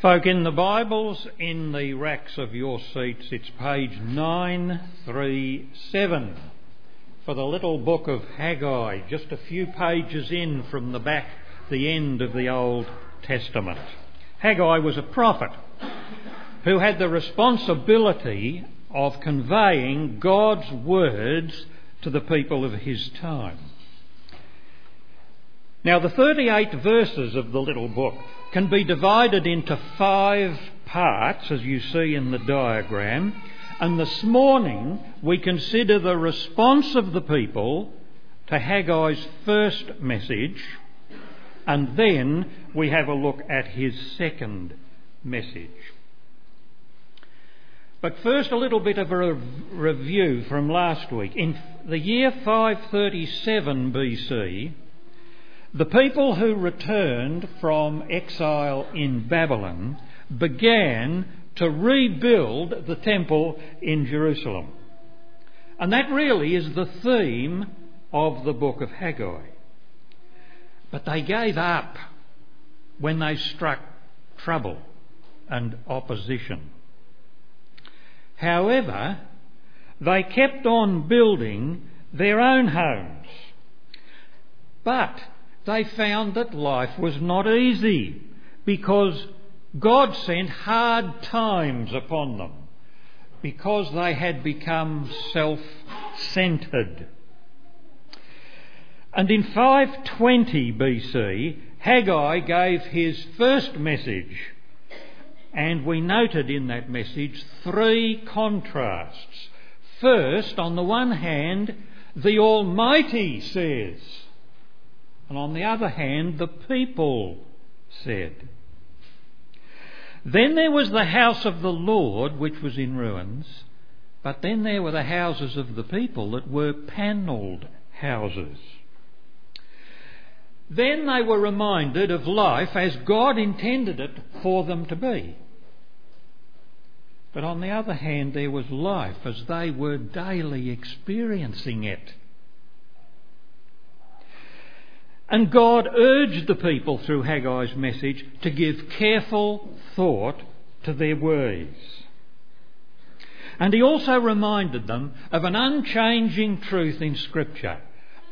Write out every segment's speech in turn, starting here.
Folk, in the Bibles, in the racks of your seats, it's page 937 for the little book of Haggai, just a few pages in from the back, the end of the Old Testament. Haggai was a prophet who had the responsibility of conveying God's words to the people of his time. Now, the 38 verses of the little book can be divided into five parts, as you see in the diagram. And this morning we consider the response of the people to Haggai's first message, and then we have a look at his second message. But first, a little bit of a review from last week. In the year 537 BC, the people who returned from exile in Babylon began to rebuild the temple in Jerusalem. And that really is the theme of the book of Haggai. But they gave up when they struck trouble and opposition. However, they kept on building their own homes. But they found that life was not easy because God sent hard times upon them because they had become self centered. And in 520 BC, Haggai gave his first message, and we noted in that message three contrasts. First, on the one hand, the Almighty says, and on the other hand, the people said. Then there was the house of the Lord, which was in ruins, but then there were the houses of the people that were panelled houses. Then they were reminded of life as God intended it for them to be. But on the other hand, there was life as they were daily experiencing it. And God urged the people through Haggai's message to give careful thought to their ways. And he also reminded them of an unchanging truth in Scripture.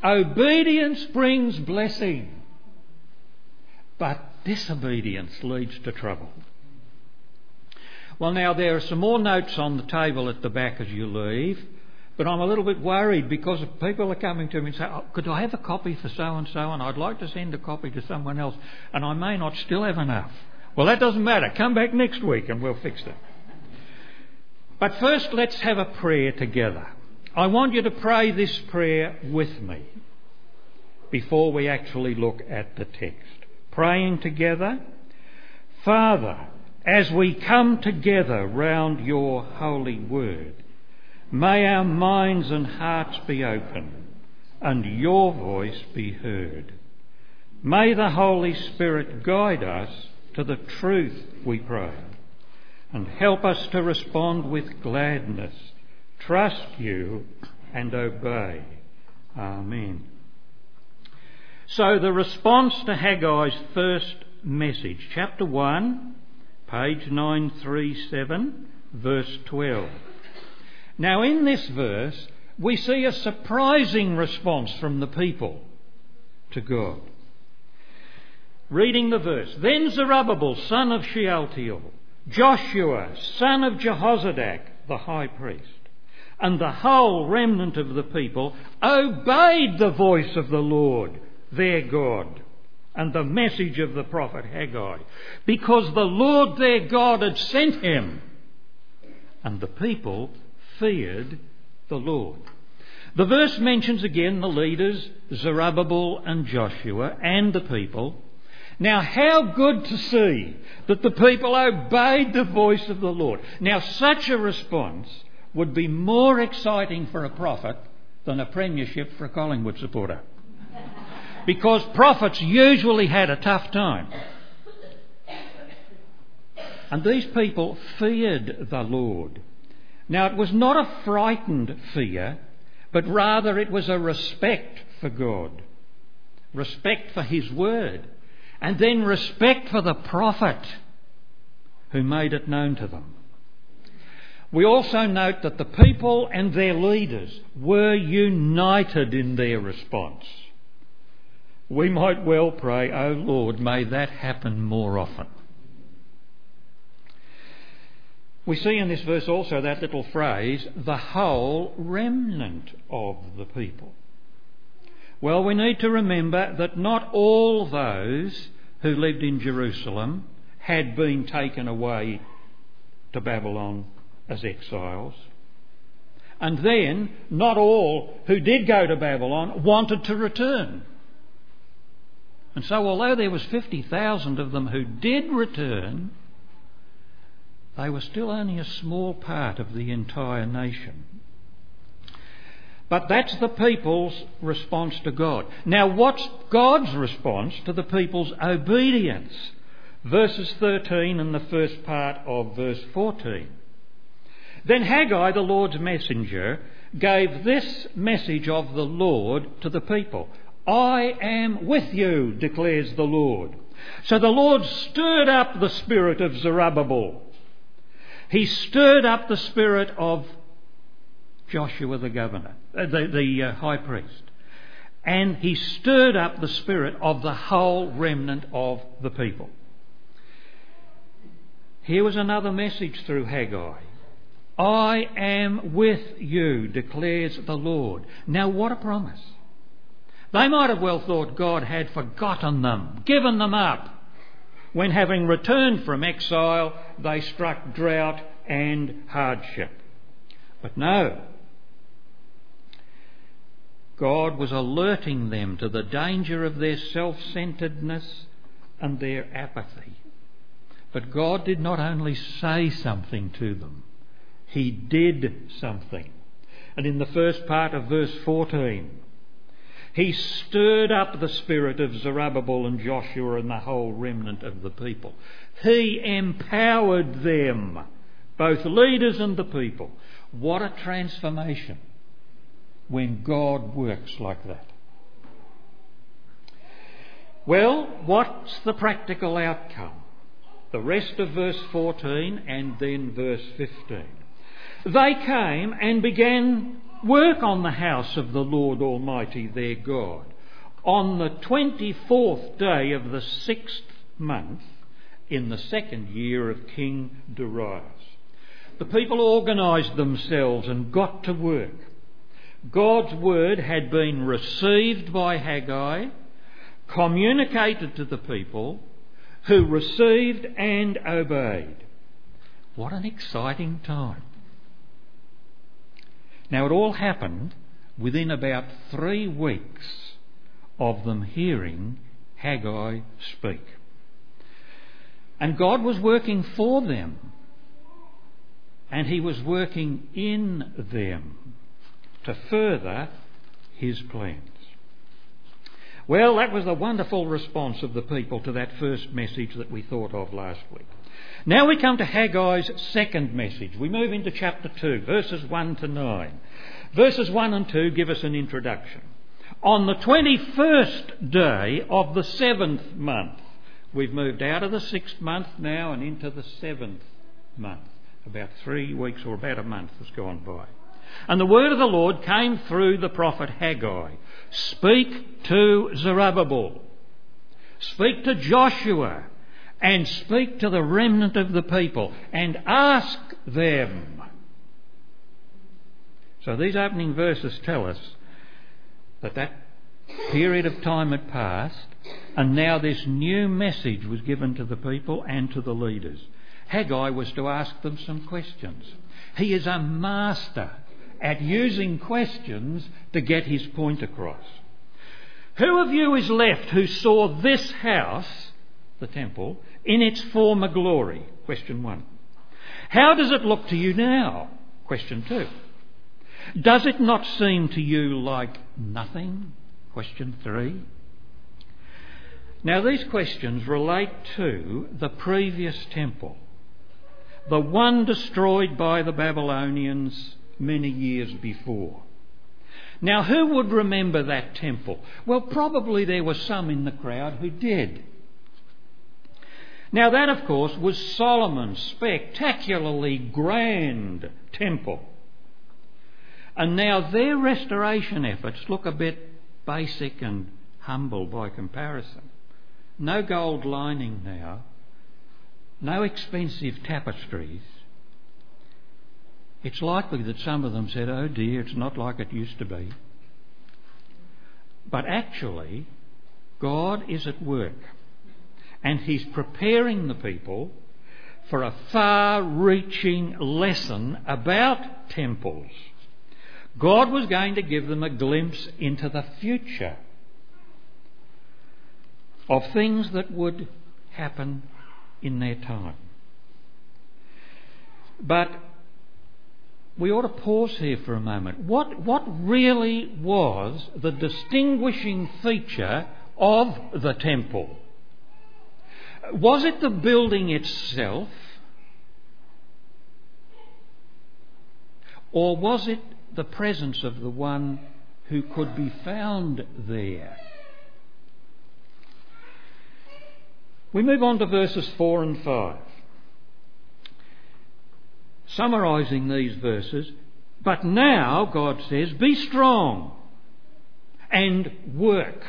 Obedience brings blessing, but disobedience leads to trouble. Well, now there are some more notes on the table at the back as you leave. But I'm a little bit worried because people are coming to me and say, oh, could I have a copy for so and so? And I'd like to send a copy to someone else. And I may not still have enough. Well, that doesn't matter. Come back next week and we'll fix it. But first, let's have a prayer together. I want you to pray this prayer with me before we actually look at the text. Praying together. Father, as we come together round your holy word, May our minds and hearts be open and your voice be heard. May the Holy Spirit guide us to the truth, we pray, and help us to respond with gladness, trust you, and obey. Amen. So, the response to Haggai's first message, chapter 1, page 937, verse 12. Now, in this verse, we see a surprising response from the people to God. Reading the verse Then Zerubbabel, son of Shealtiel, Joshua, son of Jehozadak, the high priest, and the whole remnant of the people obeyed the voice of the Lord, their God, and the message of the prophet Haggai, because the Lord their God had sent him. And the people feared the Lord. The verse mentions again the leaders, Zerubbabel and Joshua, and the people. Now, how good to see that the people obeyed the voice of the Lord. Now, such a response would be more exciting for a prophet than a premiership for a Collingwood supporter. Because prophets usually had a tough time. And these people feared the Lord. Now, it was not a frightened fear, but rather it was a respect for God, respect for His Word, and then respect for the prophet. who made it known to them. We also note that the people and their leaders were united in their response. We might well pray, O oh Lord, may that happen more often. We see in this verse also that little phrase, the whole remnant of the people. Well, we need to remember that not all those who lived in Jerusalem had been taken away to Babylon as exiles. And then, not all who did go to Babylon wanted to return. And so, although there was 50,000 of them who did return, they were still only a small part of the entire nation. But that's the people's response to God. Now, what's God's response to the people's obedience? Verses 13 and the first part of verse 14. Then Haggai, the Lord's messenger, gave this message of the Lord to the people I am with you, declares the Lord. So the Lord stirred up the spirit of Zerubbabel. He stirred up the spirit of Joshua the governor, uh, the, the uh, high priest. And he stirred up the spirit of the whole remnant of the people. Here was another message through Haggai. I am with you, declares the Lord. Now, what a promise. They might have well thought God had forgotten them, given them up, when having returned from exile, they struck drought and hardship. But no, God was alerting them to the danger of their self centeredness and their apathy. But God did not only say something to them, He did something. And in the first part of verse 14, He stirred up the spirit of Zerubbabel and Joshua and the whole remnant of the people. He empowered them, both leaders and the people. What a transformation! when God works like that. Well, what's the practical outcome? The rest of verse 14 and then verse 15. They came and began work on the house of the Lord Almighty their God on the 24th day of the sixth month in the second year of King Darius. The people organised themselves and got to work. God's word had been received by Haggai, communicated to the people, who received and obeyed. What an exciting time. Now, it all happened within about three weeks of them hearing Haggai speak. And God was working for them, and He was working in them to further his plans. Well, that was the wonderful response of the people to that first message that we thought of last week. Now we come to Haggai's second message. We move into chapter 2, verses 1 to 9. Verses 1 and 2 give us an introduction. On the 21st day of the seventh month, we've moved out of the sixth month now and into the seventh month. About three weeks or about a month has gone by. And the word of the Lord came through the prophet Haggai Speak to Zerubbabel, speak to Joshua, and speak to the remnant of the people, and ask them. So these opening verses tell us that that period of time had passed, and now this new message was given to the people and to the leaders. Haggai was to ask them some questions. He is a master at using questions to get his point across. Who of you is left who saw this house, the temple, in its former glory? Question one. How does it look to you now? Question two. Does it not seem to you like nothing? Question three. Now, these questions relate to the previous temple, the one destroyed by the Babylonians many years before. Now, who would remember that temple? Well, probably there were some in the crowd who did. Now, that, of course, was Solomon's spectacularly grand temple. And now their restoration efforts look a bit basic and humble by comparison. No gold lining now, no expensive tapestries. It's likely that some of them said, oh dear, it's not like it used to be. But actually, God is at work and He's preparing the people for a far reaching lesson about temples. God was going to give them a glimpse into the future of things that would happen in their time. But we ought to pause here for a moment. What, what really was the distinguishing feature of the temple? Was it the building itself? Or was it the presence of the one who could be found there? We move on to verses 4 and 5. Summarising these verses, but now, God says, be strong and work.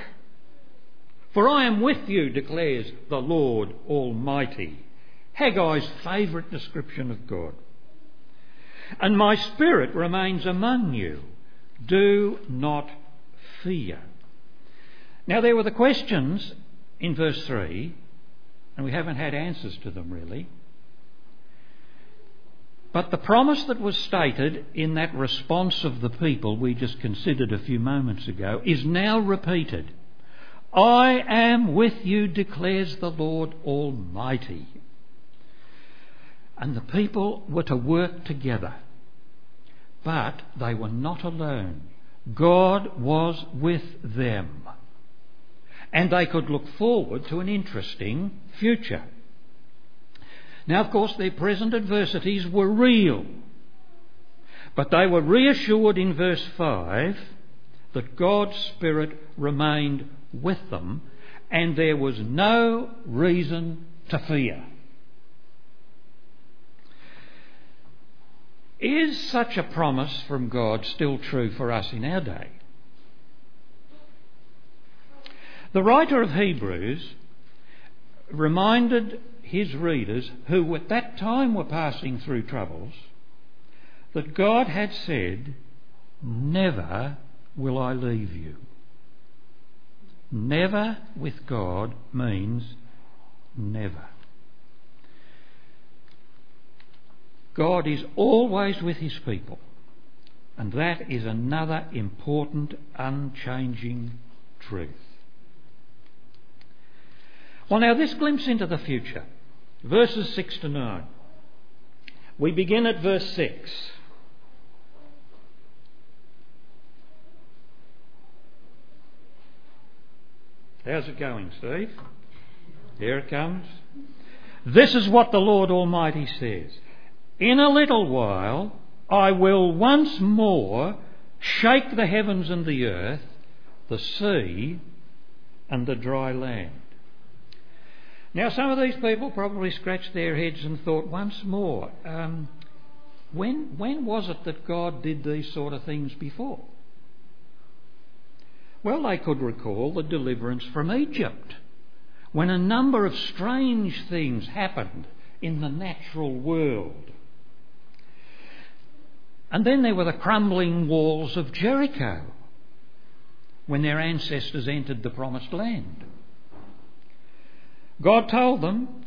For I am with you, declares the Lord Almighty. Haggai's favourite description of God. And my spirit remains among you. Do not fear. Now, there were the questions in verse 3 and we haven't had answers to them really. But the promise that was stated in that response of the people we just considered a few moments ago is now repeated. I am with you, declares the Lord Almighty. And the people were to work together. But they were not alone. God was with them and they could look forward to an interesting future. Now, of course, their present adversities were real, but they were reassured in verse 5 that God's Spirit remained with them and there was no reason to fear. Is such a promise from God still true for us in our day? The writer of Hebrews reminded his readers, who at that time were passing through troubles, that God had said, Never will I leave you. Never with God means never. God is always with his people, and that is another important, unchanging truth. Well, now, this glimpse into the future, verses 6 to 9. We begin at verse 6. How's it going, Steve? Here it comes. This is what the Lord Almighty says In a little while, I will once more shake the heavens and the earth, the sea, and the dry land. Now, some of these people probably scratched their heads and thought once more, um, when, when was it that God did these sort of things before? Well, they could recall the deliverance from Egypt, when a number of strange things happened in the natural world. And then there were the crumbling walls of Jericho, when their ancestors entered the promised land. God told them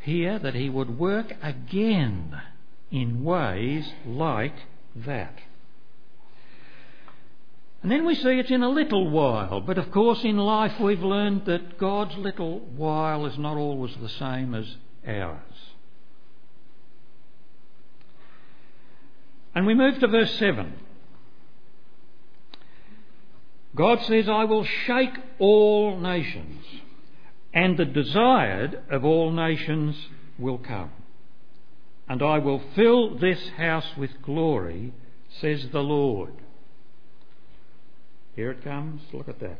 here that He would work again in ways like that. And then we see it's in a little while, but of course in life we've learned that God's little while is not always the same as ours. And we move to verse 7. God says, I will shake all nations and the desired of all nations will come. And I will fill this house with glory, says the Lord. Here it comes. Look at that.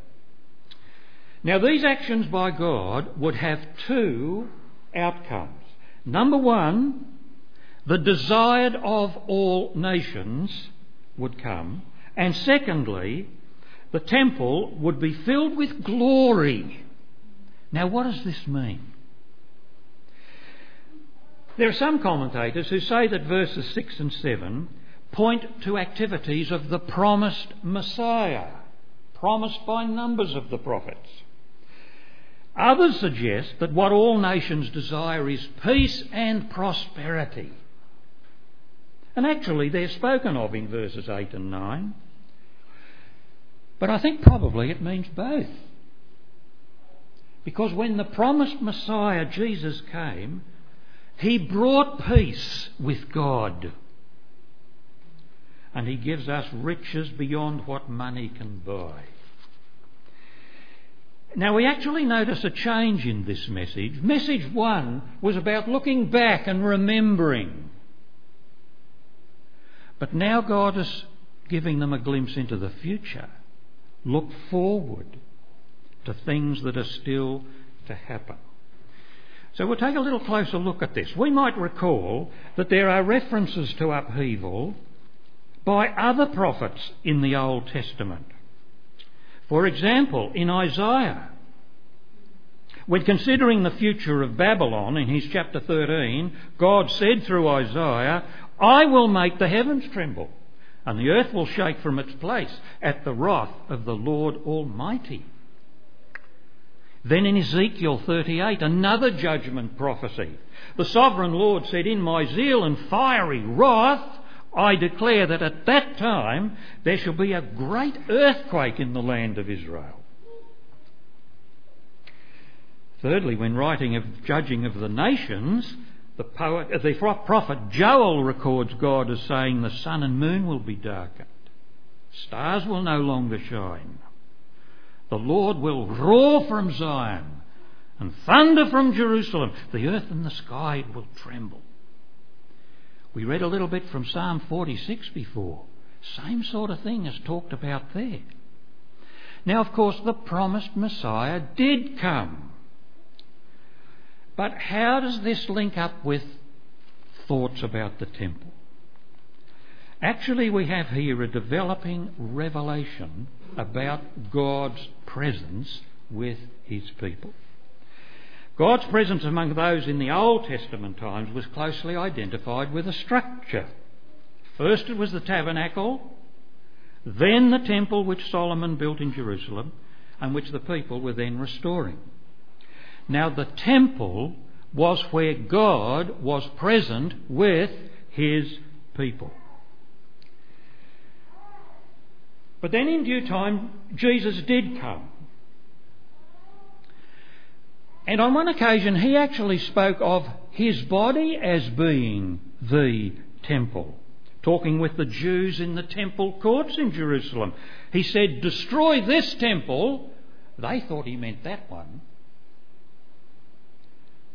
Now, these actions by God would have two outcomes. Number one, the desired of all nations would come. And secondly, the temple would be filled with glory. Now, what does this mean? There are some commentators who say that verses 6 and 7 point to activities of the promised Messiah, promised by numbers of the prophets. Others suggest that what all nations desire is peace and prosperity. And actually, they're spoken of in verses 8 and 9. But I think probably it means both. Because when the promised Messiah, Jesus, came, he brought peace with God. And he gives us riches beyond what money can buy. Now, we actually notice a change in this message. Message one was about looking back and remembering. But now God is giving them a glimpse into the future. Look forward to things that are still to happen. So we'll take a little closer look at this. We might recall that there are references to upheaval by other prophets in the Old Testament. For example, in Isaiah, when considering the future of Babylon in his chapter 13, God said through Isaiah, I will make the heavens tremble, and the earth will shake from its place at the wrath of the Lord Almighty. Then in Ezekiel 38, another judgment prophecy. The sovereign Lord said, In my zeal and fiery wrath, I declare that at that time there shall be a great earthquake in the land of Israel. Thirdly, when writing of judging of the nations, the, poet, the prophet Joel records God as saying, The sun and moon will be darkened, stars will no longer shine. The Lord will roar from Zion and thunder from Jerusalem. The earth and the sky will tremble. We read a little bit from Psalm 46 before. Same sort of thing is talked about there. Now, of course, the promised Messiah did come. But how does this link up with thoughts about the temple? Actually, we have here a developing revelation about God's presence with his people. God's presence among those in the Old Testament times was closely identified with a structure. First it was the tabernacle, then the temple which Solomon built in Jerusalem, and which the people were then restoring. Now, the temple was where God was present with his people. But then in due time, Jesus did come. And on one occasion, he actually spoke of his body as being the temple, talking with the Jews in the temple courts in Jerusalem. He said, Destroy this temple. They thought he meant that one.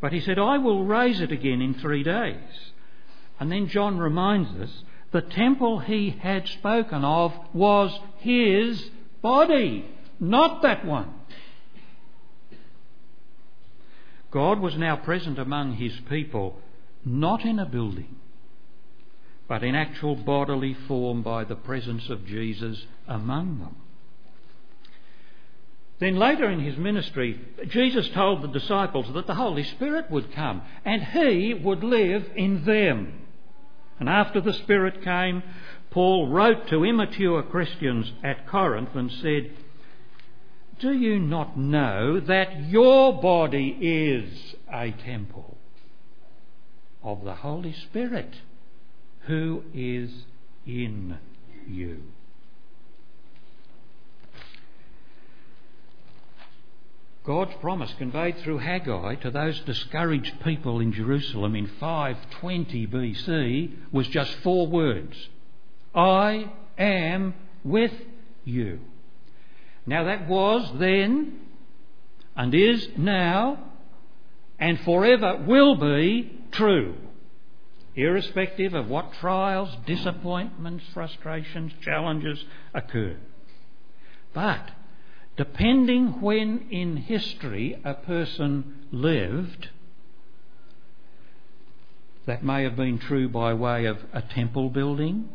But he said, I will raise it again in three days. And then John reminds us the temple he had spoken of was his body, not that one. God was now present among his people, not in a building, but in actual bodily form by the presence of Jesus among them. Then later in his ministry, Jesus told the disciples that the Holy Spirit would come and he would live in them. And after the Spirit came, Paul wrote to immature Christians at Corinth and said, Do you not know that your body is a temple of the Holy Spirit who is in you? God's promise conveyed through Haggai to those discouraged people in Jerusalem in 520 BC was just four words I am with you. Now, that was then and is now and forever will be true, irrespective of what trials, disappointments, frustrations, challenges occur. But depending when in history a person lived, That may have been true by way of a temple building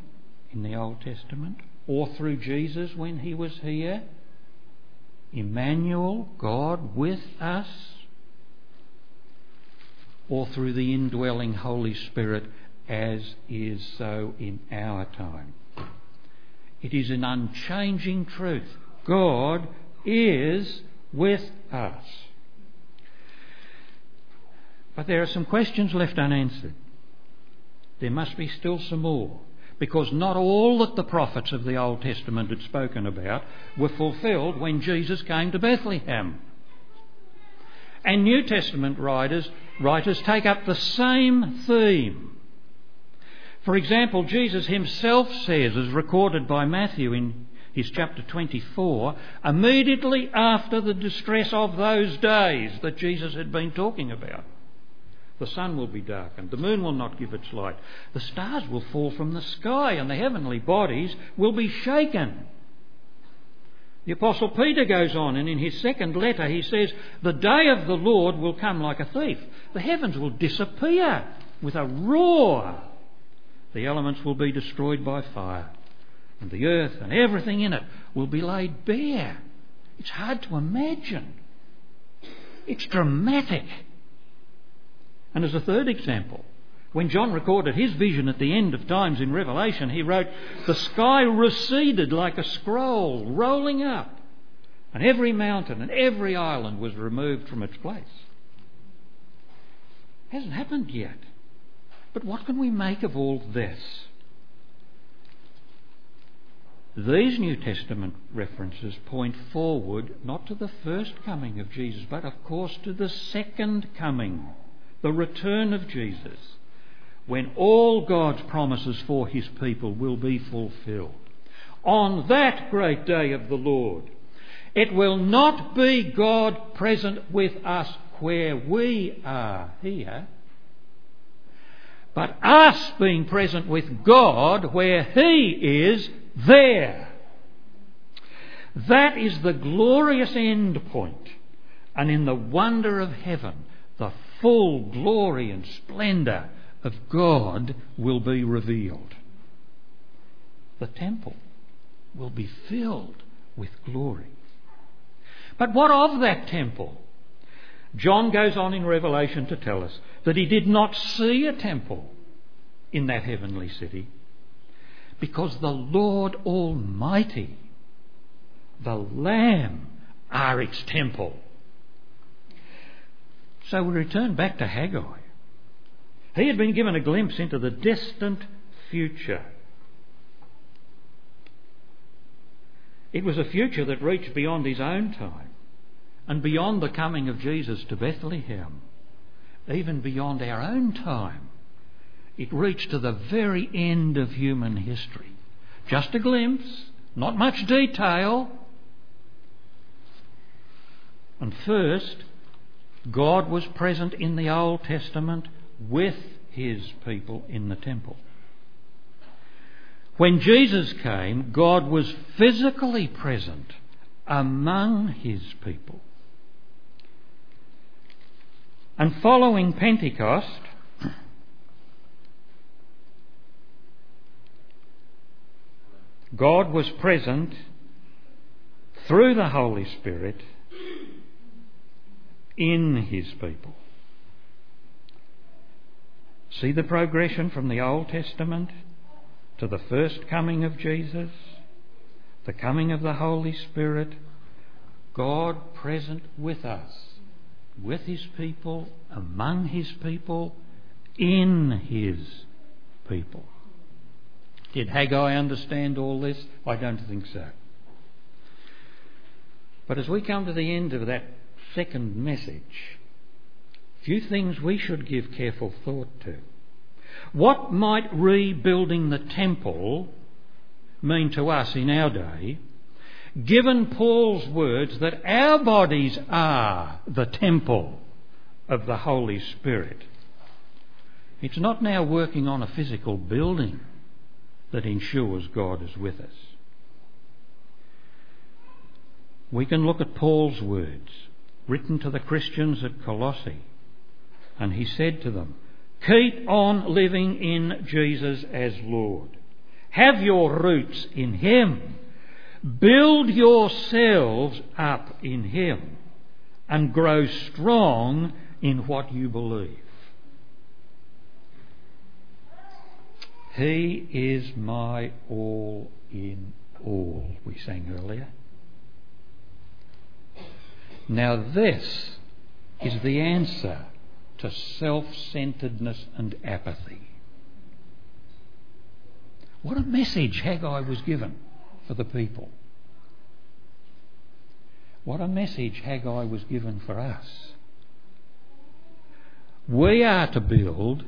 in the Old Testament, or through Jesus when he was here. Emmanuel, God with us, or through the indwelling Holy Spirit, as is so in our time. It is an unchanging truth. God is with us. But there are some questions left unanswered. There must be still some more, because not all that the prophets of the Old Testament had spoken about were fulfilled when Jesus came to Bethlehem. And New Testament writers, writers take up the same theme. For example, Jesus himself says, as recorded by Matthew in his chapter 24, immediately after the distress of those days that Jesus had been talking about. The sun will be darkened, the moon will not give its light, the stars will fall from the sky, and the heavenly bodies will be shaken. The Apostle Peter goes on, and in his second letter he says, The day of the Lord will come like a thief. The heavens will disappear with a roar. The elements will be destroyed by fire, and the earth and everything in it will be laid bare. It's hard to imagine. It's dramatic. And as a third example, when John recorded his vision at the end of times in Revelation, he wrote, The sky receded like a scroll, rolling up, and every mountain and every island was removed from its place. It hasn't happened yet. But what can we make of all this? These New Testament references point forward not to the first coming of Jesus, but of course to the second coming the return of Jesus, when all God's promises for his people will be fulfilled. On that great day of the Lord, it will not be God present with us where we are here, but us being present with God where He is there. That is the glorious end point, and in the wonder of heaven, full glory and splendour of God will be revealed. The temple will be filled with glory. But what of that temple? John goes on in Revelation to tell us that he did not see a temple in that heavenly city because the Lord Almighty, the Lamb, are its temple. So we return back to Haggai. He had been given a glimpse into the distant future. It was a future that reached beyond his own time and beyond the coming of Jesus to Bethlehem, even beyond our own time. It reached to the very end of human history. Just a glimpse, not much detail. And first, God was present in the Old Testament with his people in the temple. When Jesus came, God was physically present among his people. And following Pentecost, God was present through the Holy Spirit in his people. See the progression from the Old Testament to the first coming of Jesus, the coming of the Holy Spirit, God present with us, with his people, among his people, in his people. Did Haggai understand all this? I don't think so. But as we come to the end of that second message, few things we should give careful thought to. What might rebuilding the temple mean to us in our day, given Paul's words that our bodies are the temple of the Holy Spirit? It's not now working on a physical building that ensures God is with us. We can look at Paul's words written to the Christians at Colossae. And he said to them, Keep on living in Jesus as Lord. Have your roots in Him. Build yourselves up in Him and grow strong in what you believe. He is my all in all, we sang earlier. Now, this is the answer to self centeredness and apathy. What a message Haggai was given for the people. What a message Haggai was given for us. We are to build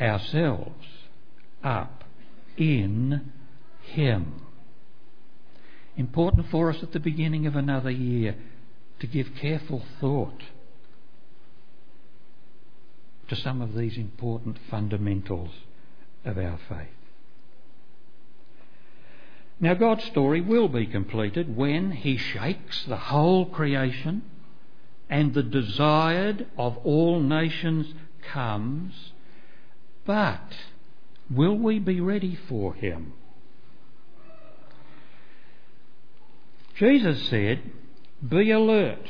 ourselves up in Him. Important for us at the beginning of another year to give careful thought to some of these important fundamentals of our faith. Now, God's story will be completed when He shakes the whole creation and the desired of all nations comes. But will we be ready for Him? Jesus said, Be alert.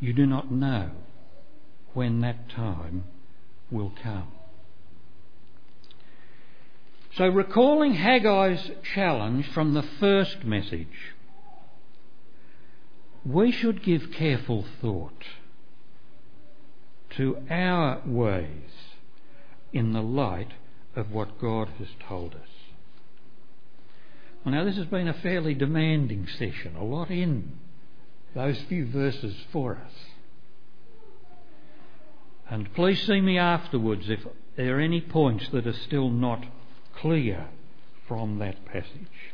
You do not know when that time will come. So, recalling Haggai's challenge from the first message, we should give careful thought to our ways in the light of what God has told us. Well, now, this has been a fairly demanding session, a lot in those few verses for us. And please see me afterwards if there are any points that are still not clear from that passage.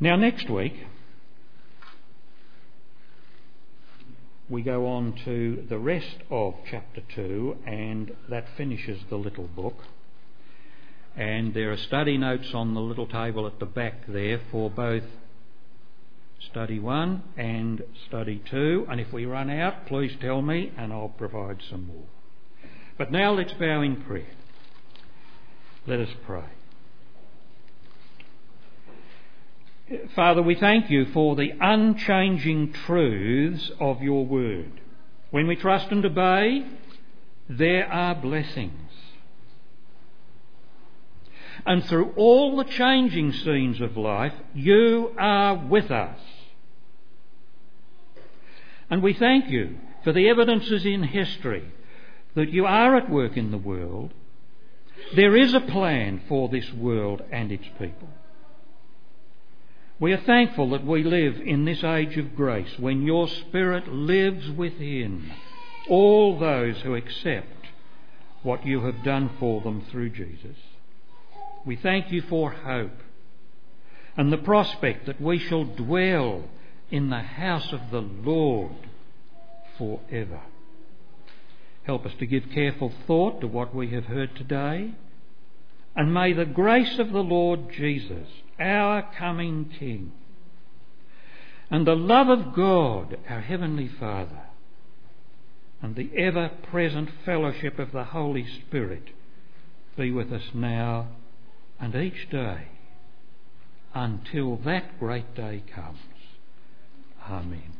Now, next week, we go on to the rest of chapter 2, and that finishes the little book. And there are study notes on the little table at the back there for both study 1 and study 2. And if we run out, please tell me and I'll provide some more. But now let's bow in prayer. Let us pray. Father, we thank you for the unchanging truths of your word. When we trust and obey, there are blessings. And through all the changing scenes of life, you are with us. And we thank you for the evidences in history that you are at work in the world there is a plan for this world and its people. We are thankful that we live in this age of grace when your Spirit lives within all those who accept what you have done for them through Jesus. We thank you for hope and the prospect that we shall dwell in the house of the Lord forever. Help us to give careful thought to what we have heard today. And may the grace of the Lord Jesus, our coming King, and the love of God, our Heavenly Father, and the ever present fellowship of the Holy Spirit be with us now and each day until that great day comes. Amen.